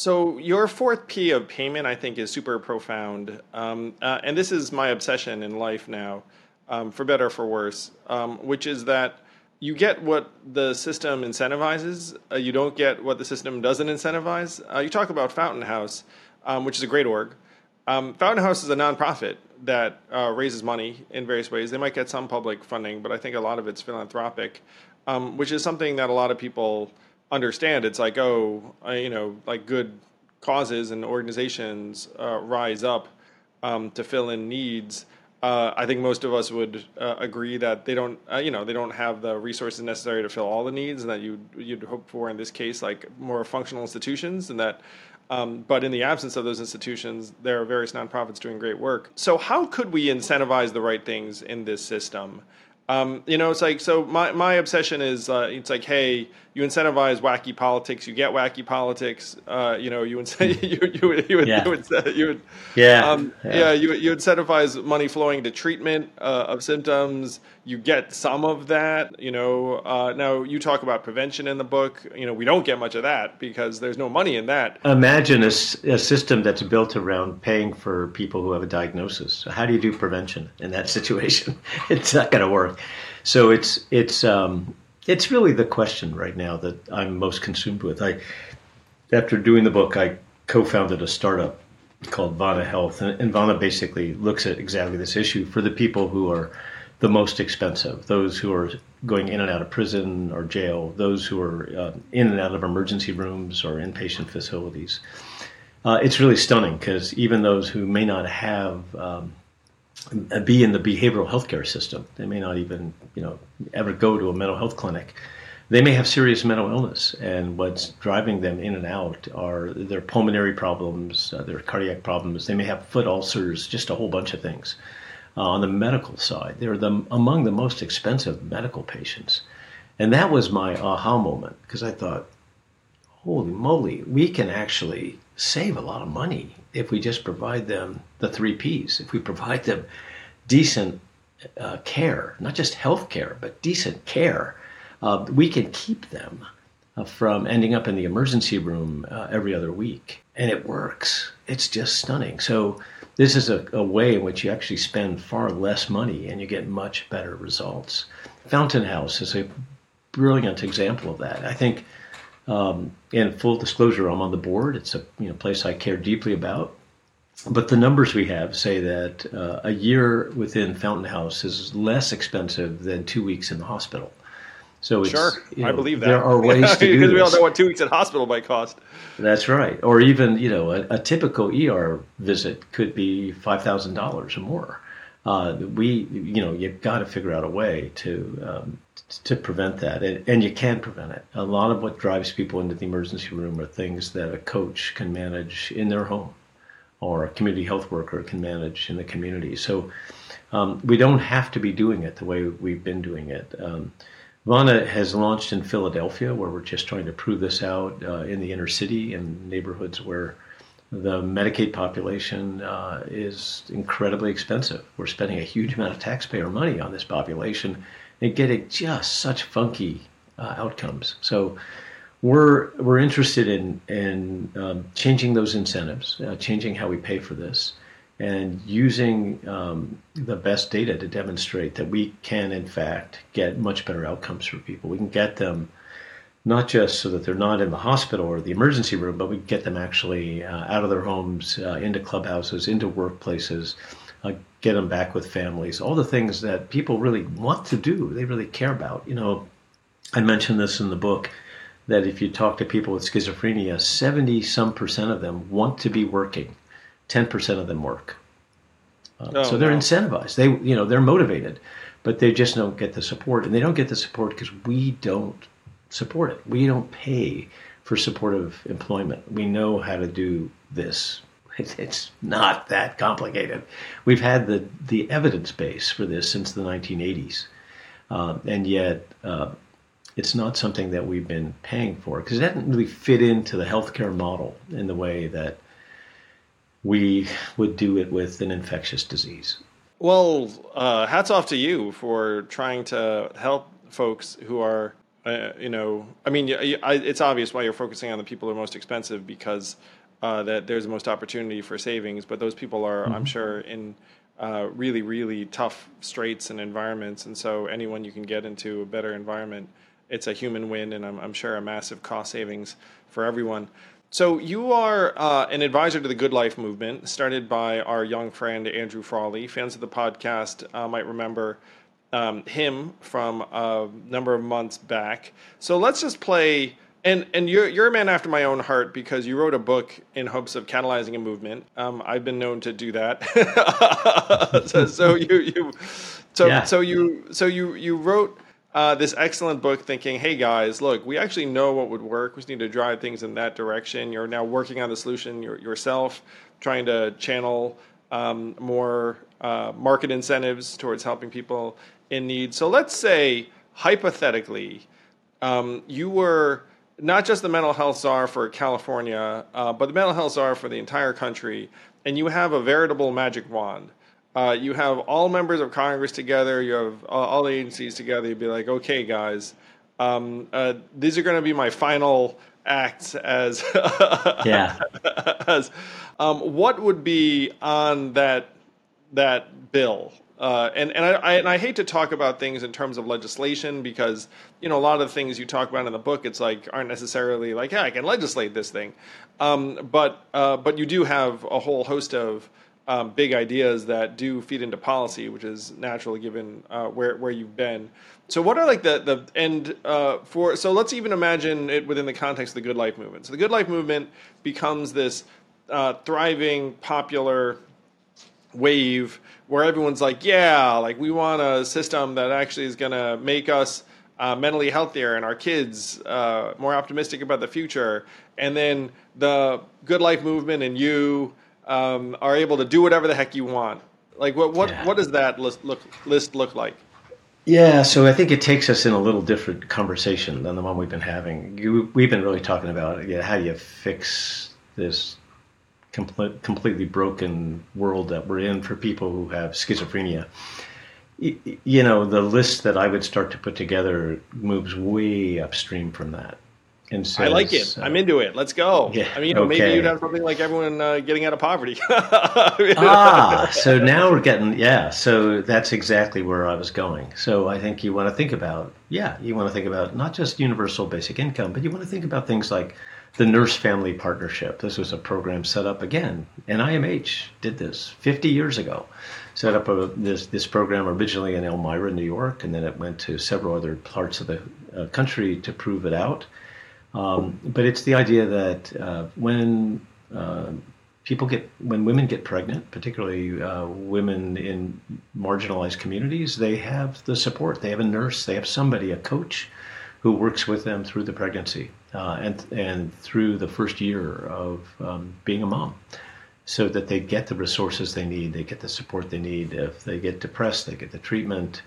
So your fourth P of payment, I think, is super profound, um, uh, and this is my obsession in life now, um, for better or for worse, um, which is that you get what the system incentivizes, uh, you don't get what the system doesn't incentivize. Uh, you talk about Fountain House, um, which is a great org. Um, Fountain House is a nonprofit that uh, raises money in various ways. They might get some public funding, but I think a lot of it's philanthropic, um, which is something that a lot of people understand. It's like, oh, you know, like good causes and organizations uh, rise up um, to fill in needs. Uh, I think most of us would uh, agree that they don't, uh, you know, they don't have the resources necessary to fill all the needs, and that you you'd hope for in this case, like more functional institutions, and that um, but in the absence of those institutions, there are various nonprofits doing great work. So, how could we incentivize the right things in this system? Um, you know, it's like so. My my obsession is uh, it's like, hey, you incentivize wacky politics, you get wacky politics. Uh, you know, you incent, you you would you would, yeah. you would, you would yeah um, yeah. yeah you you incentivize money flowing to treatment uh, of symptoms. You get some of that. You know, uh, now you talk about prevention in the book. You know, we don't get much of that because there's no money in that. Imagine a, a system that's built around paying for people who have a diagnosis. How do you do prevention in that situation? it's not going to work. So it's it's um, it's really the question right now that I'm most consumed with. I, after doing the book, I co-founded a startup called Vana Health, and, and Vana basically looks at exactly this issue for the people who are the most expensive, those who are going in and out of prison or jail, those who are uh, in and out of emergency rooms or inpatient facilities. Uh, it's really stunning because even those who may not have um, be in the behavioral healthcare system. They may not even, you know, ever go to a mental health clinic. They may have serious mental illness, and what's driving them in and out are their pulmonary problems, uh, their cardiac problems. They may have foot ulcers, just a whole bunch of things. Uh, on the medical side, they're the, among the most expensive medical patients, and that was my aha moment because I thought, holy moly, we can actually save a lot of money if we just provide them the three P's. If we provide them decent uh, care, not just health care, but decent care, uh, we can keep them uh, from ending up in the emergency room uh, every other week. And it works. It's just stunning. So, this is a, a way in which you actually spend far less money and you get much better results. Fountain House is a brilliant example of that. I think um, and full disclosure, I'm on the board. It's a you know place I care deeply about. But the numbers we have say that uh, a year within Fountain House is less expensive than two weeks in the hospital. So sure, you know, I believe that there are ways to do because we all know what two weeks in hospital might cost. That's right, or even you know a, a typical ER visit could be five thousand dollars or more. Uh, we you know you've got to figure out a way to um, to prevent that, and, and, you can prevent it. A lot of what drives people into the emergency room are things that a coach can manage in their home, or a community health worker can manage in the community. So um, we don't have to be doing it the way we've been doing it. Um, Vana has launched in Philadelphia, where we're just trying to prove this out uh, in the inner city and neighborhoods where the Medicaid population uh, is incredibly expensive. We're spending a huge amount of taxpayer money on this population and getting just such funky uh, outcomes. So we're we're interested in in um, changing those incentives, uh, changing how we pay for this, and using um, the best data to demonstrate that we can in fact get much better outcomes for people. We can get them not just so that they're not in the hospital or the emergency room, but we get them actually uh, out of their homes, uh, into clubhouses, into workplaces, get them back with families, all the things that people really want to do, they really care about. You know, I mentioned this in the book that if you talk to people with schizophrenia, 70 some percent of them want to be working, 10% of them work. Uh, oh, so they're wow. incentivized. They, you know, they're motivated, but they just don't get the support, and they don't get the support because we don't support it. We don't pay for supportive employment. We know how to do this It's not that complicated. We've had the, the evidence base for this since the 1980s, uh, and yet uh, it's not something that we've been paying for because it doesn't really fit into the healthcare model in the way that we would do it with an infectious disease. Well, uh, hats off to you for trying to help folks who are uh, you know, I mean, it's obvious why you're focusing on the people who are most expensive because uh, that there's the most opportunity for savings. But those people are, mm-hmm. I'm sure, in uh, really, really tough straits and environments. And so, anyone you can get into a better environment, it's a human win, and I'm, I'm sure a massive cost savings for everyone. So you are uh, an advisor to the Good Life movement, started by our young friend Andrew Frawley. Fans of the podcast uh, might remember um, him from a number of months back. So let's just play. And and you're you're a man after my own heart because you wrote a book in hopes of catalyzing a movement. Um, I've been known to do that. so, so, you you so yeah. so you so you you wrote uh, this excellent book thinking, hey guys, look, we actually know what would work. We just need to drive things in that direction. You're now working on the solution yourself, trying to channel um, more uh, market incentives towards helping people in need. So let's say, hypothetically, um, you were not just the mental health czar for California, uh, but the mental health czar for the entire country, and you have a veritable magic wand. Uh, you have all members of Congress together, you have all, all the agencies together. You'd be like, okay, guys, um, uh, these are going to be my final acts as yeah. as um, what would be on that that bill uh, and and I, I, and I hate to talk about things in terms of legislation because you know a lot of the things you talk about in the book it's like aren't necessarily like yeah I can legislate this thing, um, but uh, but you do have a whole host of um, big ideas that do feed into policy, which is natural given uh, where where you've been. So what are like the the end uh, for? So let's even imagine it within the context of the Good Life movement. So the Good Life movement becomes this uh, thriving, popular wave where everyone's like, yeah, like we want a system that actually is going to make us uh, mentally healthier and our kids uh, more optimistic about the future. And then the good life movement and you um, are able to do whatever the heck you want. Like what what yeah. what does that list look list look like? Yeah, so I think it takes us in a little different conversation than the one we've been having. You, we've been really talking about yeah, how do you fix this complete, completely broken world that we're in for people who have schizophrenia. You know, the list that I would start to put together moves way upstream from that. And says, I like it. Uh, I'm into it. Let's go. Yeah, I mean, you know, okay. maybe you'd have something like everyone uh, getting out of poverty. ah, so now we're getting yeah. So that's exactly where I was going. So I think you want to think about yeah, you want to think about not just universal basic income, but you want to think about things like the Nurse Family Partnership. This was a program set up again. NIMH did this 50 years ago. Set up a, this this program originally in Elmira, New York, and then it went to several other parts of the uh, country to prove it out. Um, but it's the idea that uh, when uh, people get when women get pregnant, particularly uh, women in marginalized communities, they have the support. They have a nurse. They have somebody, a coach, who works with them through the pregnancy uh, and and through the first year of um, being a mom, so that they get the resources they need, they get the support they need. If they get depressed, they get the treatment.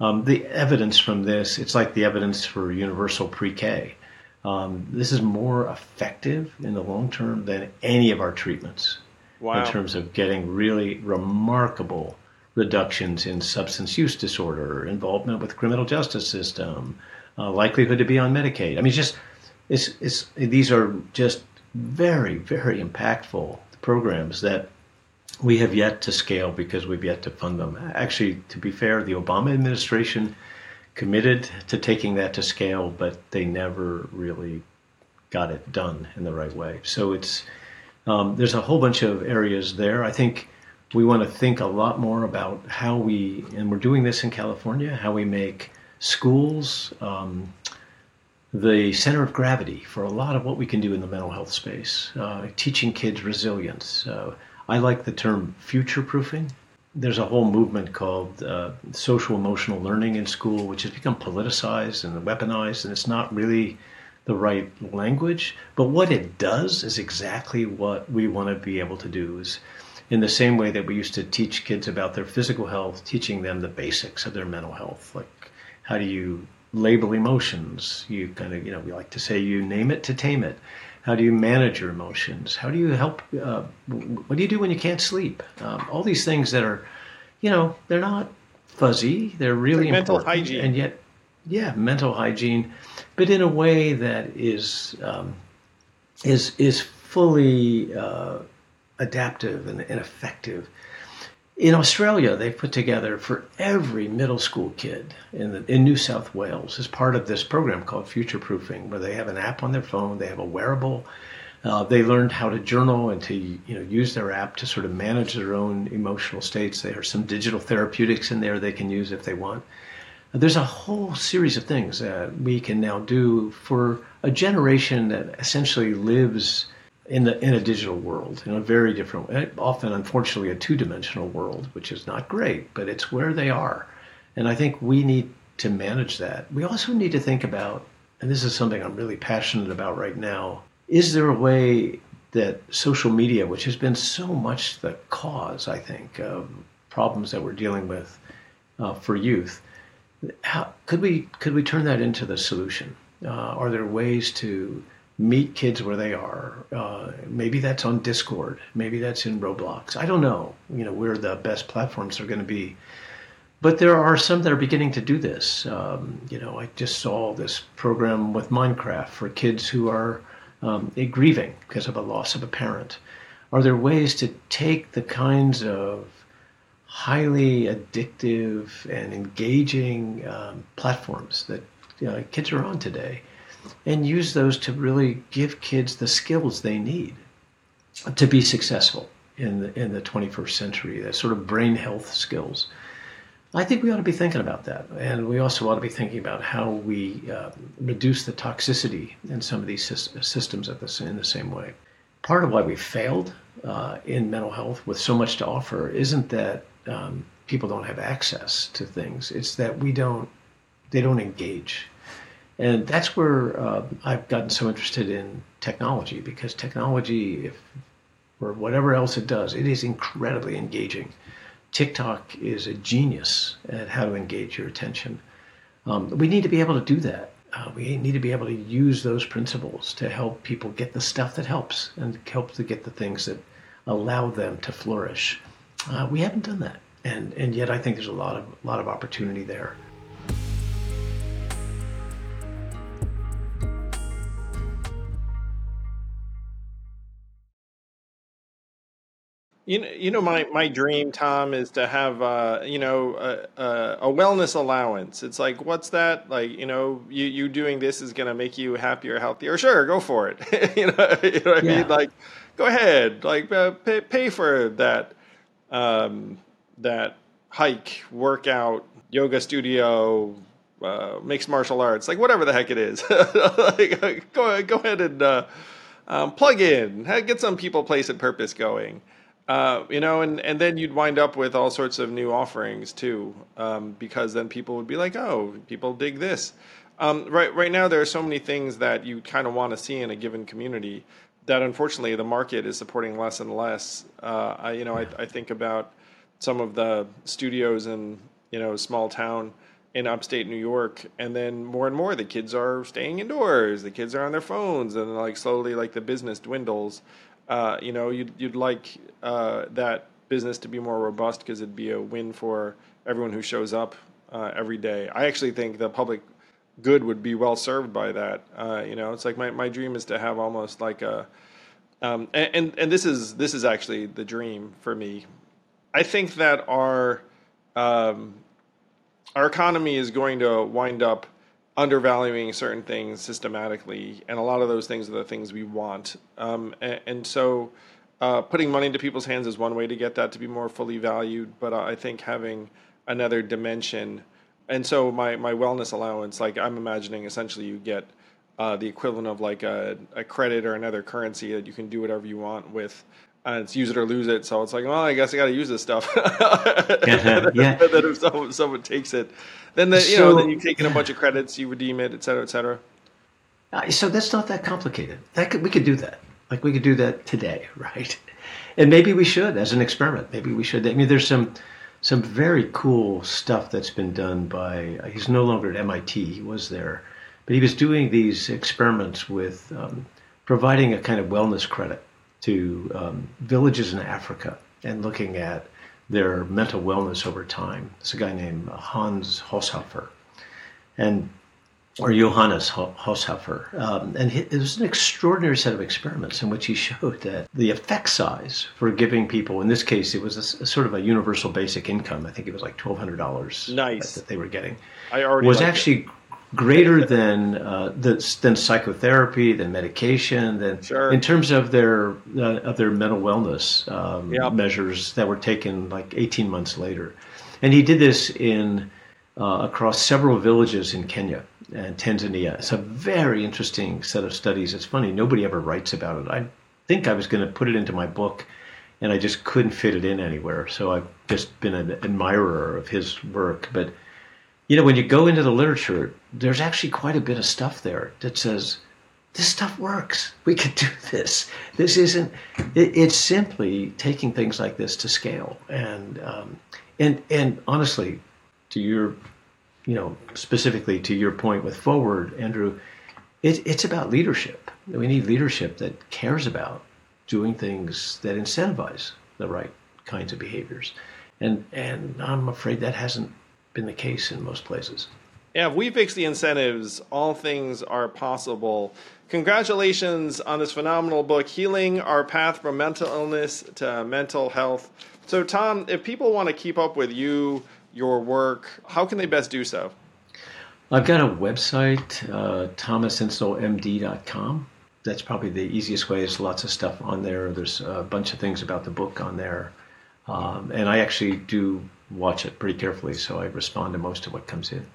Um, the evidence from this, it's like the evidence for universal pre-K. Um, this is more effective in the long term than any of our treatments wow. in terms of getting really remarkable reductions in substance use disorder, involvement with criminal justice system, uh, likelihood to be on Medicaid. I mean, just it's, it's, these are just very, very impactful programs that we have yet to scale because we've yet to fund them. Actually, to be fair, the Obama administration committed to taking that to scale, but they never really got it done in the right way. So it's um, there's a whole bunch of areas there. I think we want to think a lot more about how we, and we're doing this in California, how we make schools um, the center of gravity for a lot of what we can do in the mental health space, uh, teaching kids resilience. Uh, I like the term future proofing. There's a whole movement called uh, social emotional learning in school, which has become politicized and weaponized, and it's not really the right language. But what it does is exactly what we want to be able to do. Is in the same way that we used to teach kids about their physical health, teaching them the basics of their mental health, like how do you label emotions. You kind of, you know, we like to say you name it to tame it. How do you manage your emotions? How do you help? Uh, what do you do when you can't sleep? Um, all these things that are, you know, they're not fuzzy. They're really like mental hygiene, and yet, yeah, mental hygiene, but in a way that is um, is is fully uh, adaptive and, and effective. In Australia, they put together for every middle school kid in, the, in New South Wales as part of this program called Future Proofing, where they have an app on their phone, they have a wearable. Uh, they learned how to journal and to you know use their app to sort of manage their own emotional states. There are some digital therapeutics in there they can use if they want. There's a whole series of things that we can now do for a generation that essentially lives in the in a digital world in a very different eh, often unfortunately a two-dimensional world which is not great but it's where they are. And i think we need to manage that. We also need to think about and this is something i'm really passionate about right now is there a way that social media which has been so much the cause i think of problems that we're dealing with uh, for youth how could we could we turn that into the solution? Uh, are there ways to meet kids where they are. Uh, maybe that's on Discord. Maybe that's in Roblox. I don't know. You know where the best platforms are going to be. But there are some that are beginning to do this. Um, you know, I just saw this program with Minecraft for kids who are um, grieving because of a loss of a parent. Are there ways to take the kinds of highly addictive and engaging um, platforms that you know, kids are on today and use those to really give kids the skills they need to be successful in the, in the 21st century, that sort of brain health skills. I think we ought to be thinking about that. And we also ought to be thinking about how we uh, reduce the toxicity in some of these systems the, in the same way. Part of why we failed uh, in mental health with so much to offer isn't that um, people don't have access to things, it's that we don't, they don't engage and that's where uh, I've gotten so interested in technology because technology, if or whatever else it does, it is incredibly engaging. TikTok is a genius at how to engage your attention. Um, we need to be able to do that. Uh, we need to be able to use those principles to help people get the stuff that helps and help to get the things that allow them to flourish. Uh, we haven't done that, and and yet I think there's a lot of a lot of opportunity there. You know, you know, my, my dream, Tom, is to have uh, you know a, a, wellness allowance. It's like, what's that? Like, you know, you, you doing this is going to make you happier, healthier. Sure, go for it. you know, you know what yeah. I mean? Like, go ahead, like uh, pay, pay for that um, that hike, workout, yoga studio, uh, mixed martial arts, like whatever the heck it is. like, go go ahead and uh, um, plug in, get some people, place, and purpose going. Uh, you know, and, and then you'd wind up with all sorts of new offerings too, um, because then people would be like, oh, people dig this. Um, right, right now, there are so many things that you kind of want to see in a given community that unfortunately the market is supporting less and less. Uh, I, you know, I, I think about some of the studios in you know small town in upstate New York, and then more and more the kids are staying indoors. The kids are on their phones, and like slowly, like the business dwindles uh, you know, you'd you'd like uh, that business to be more robust because it'd be a win for everyone who shows up uh, every day. I actually think the public good would be well served by that. Uh, you know, it's like my, my dream is to have almost like a, um, and, and, and this is this is actually the dream for me. I think that our um, our economy is going to wind up undervaluing certain things systematically, and a lot of those things are the things we want. Um, and, and, so, uh, putting money into people's hands is one way to get that to be more fully valued. But I think having another dimension, and so my my wellness allowance, like I'm imagining, essentially you get uh, the equivalent of like a, a credit or another currency that you can do whatever you want with. And it's use it or lose it. So it's like, well, I guess I got to use this stuff. yeah. yeah. then if someone, someone takes it, then the, you so, know then you take in a bunch of credits, you redeem it, et cetera, et cetera. Uh, so that's not that complicated. That could, we could do that. Like we could do that today, right? And maybe we should as an experiment. Maybe we should. I mean, there's some some very cool stuff that's been done by. Uh, he's no longer at MIT. He was there, but he was doing these experiments with um, providing a kind of wellness credit to um, villages in Africa and looking at their mental wellness over time. It's a guy named Hans Haushofer. And or Johannes Haushofer. Um, and it was an extraordinary set of experiments in which he showed that the effect size for giving people, in this case, it was a, a sort of a universal basic income. I think it was like $1,200 nice. that, they were getting. I already was actually it. Greater than uh, the, than psychotherapy, than medication, than sure. in terms of their uh, of their mental wellness um, yep. measures that were taken like 18 months later. And he did this in uh, across several villages in Kenya and Tanzania. It's a very interesting set of studies. It's funny, nobody ever writes about it. I think I was going to put it into my book, and I just couldn't fit it in anywhere. So I've just been an admirer of his work. But, you know, when you go into the literature, there's actually quite a bit of stuff there that says, this stuff works. We could do this. This isn't. It, it's simply taking things like this to scale. And um, and and honestly, to your you know, specifically to your point with forward, Andrew, it, it's about leadership. We need leadership that cares about doing things that incentivize the right kinds of behaviors, and and I'm afraid that hasn't been the case in most places. Yeah, if we fix the incentives, all things are possible. Congratulations on this phenomenal book, Healing Our Path from Mental Illness to Mental Health. So, Tom, if people want to keep up with you, your work, how can they best do so? I've got a website, uh. That's probably the easiest way. There's lots of stuff on there. There's a bunch of things about the book on there. Um, and I actually do watch it pretty carefully, so I respond to most of what comes in.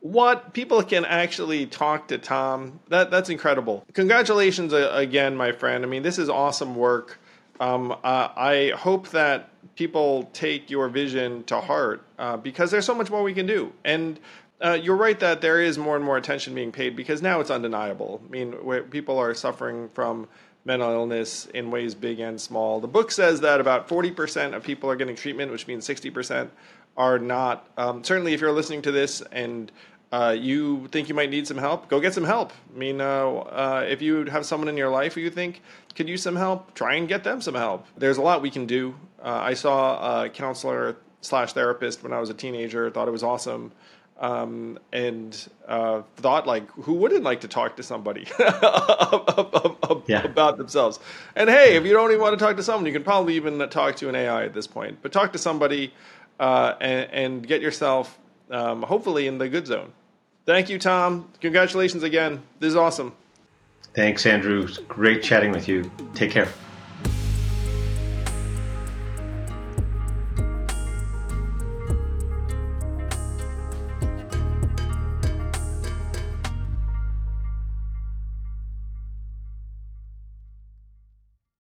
What people can actually talk to Tom, that, that's incredible. Congratulations uh, again, my friend. I mean, this is awesome work. Um, uh, I hope that people take your vision to heart uh, because there's so much more we can do. And uh, you're right that there is more and more attention being paid because now it's undeniable. I mean, people are suffering from mental illness in ways big and small. The book says that about 40% of people are getting treatment, which means 60% are not. Um, certainly, if you're listening to this and uh, you think you might need some help, go get some help. I mean, uh, uh, if you have someone in your life who you think could use some help, try and get them some help. There's a lot we can do. Uh, I saw a counselor slash therapist when I was a teenager, thought it was awesome. Um, and uh, thought like, who wouldn't like to talk to somebody yeah. about themselves? And hey, if you don't even want to talk to someone, you can probably even talk to an AI at this point. But talk to somebody uh, and, and, get yourself um, hopefully in the good zone. Thank you, Tom. Congratulations again. This is awesome. Thanks, Andrew. Great chatting with you. Take care.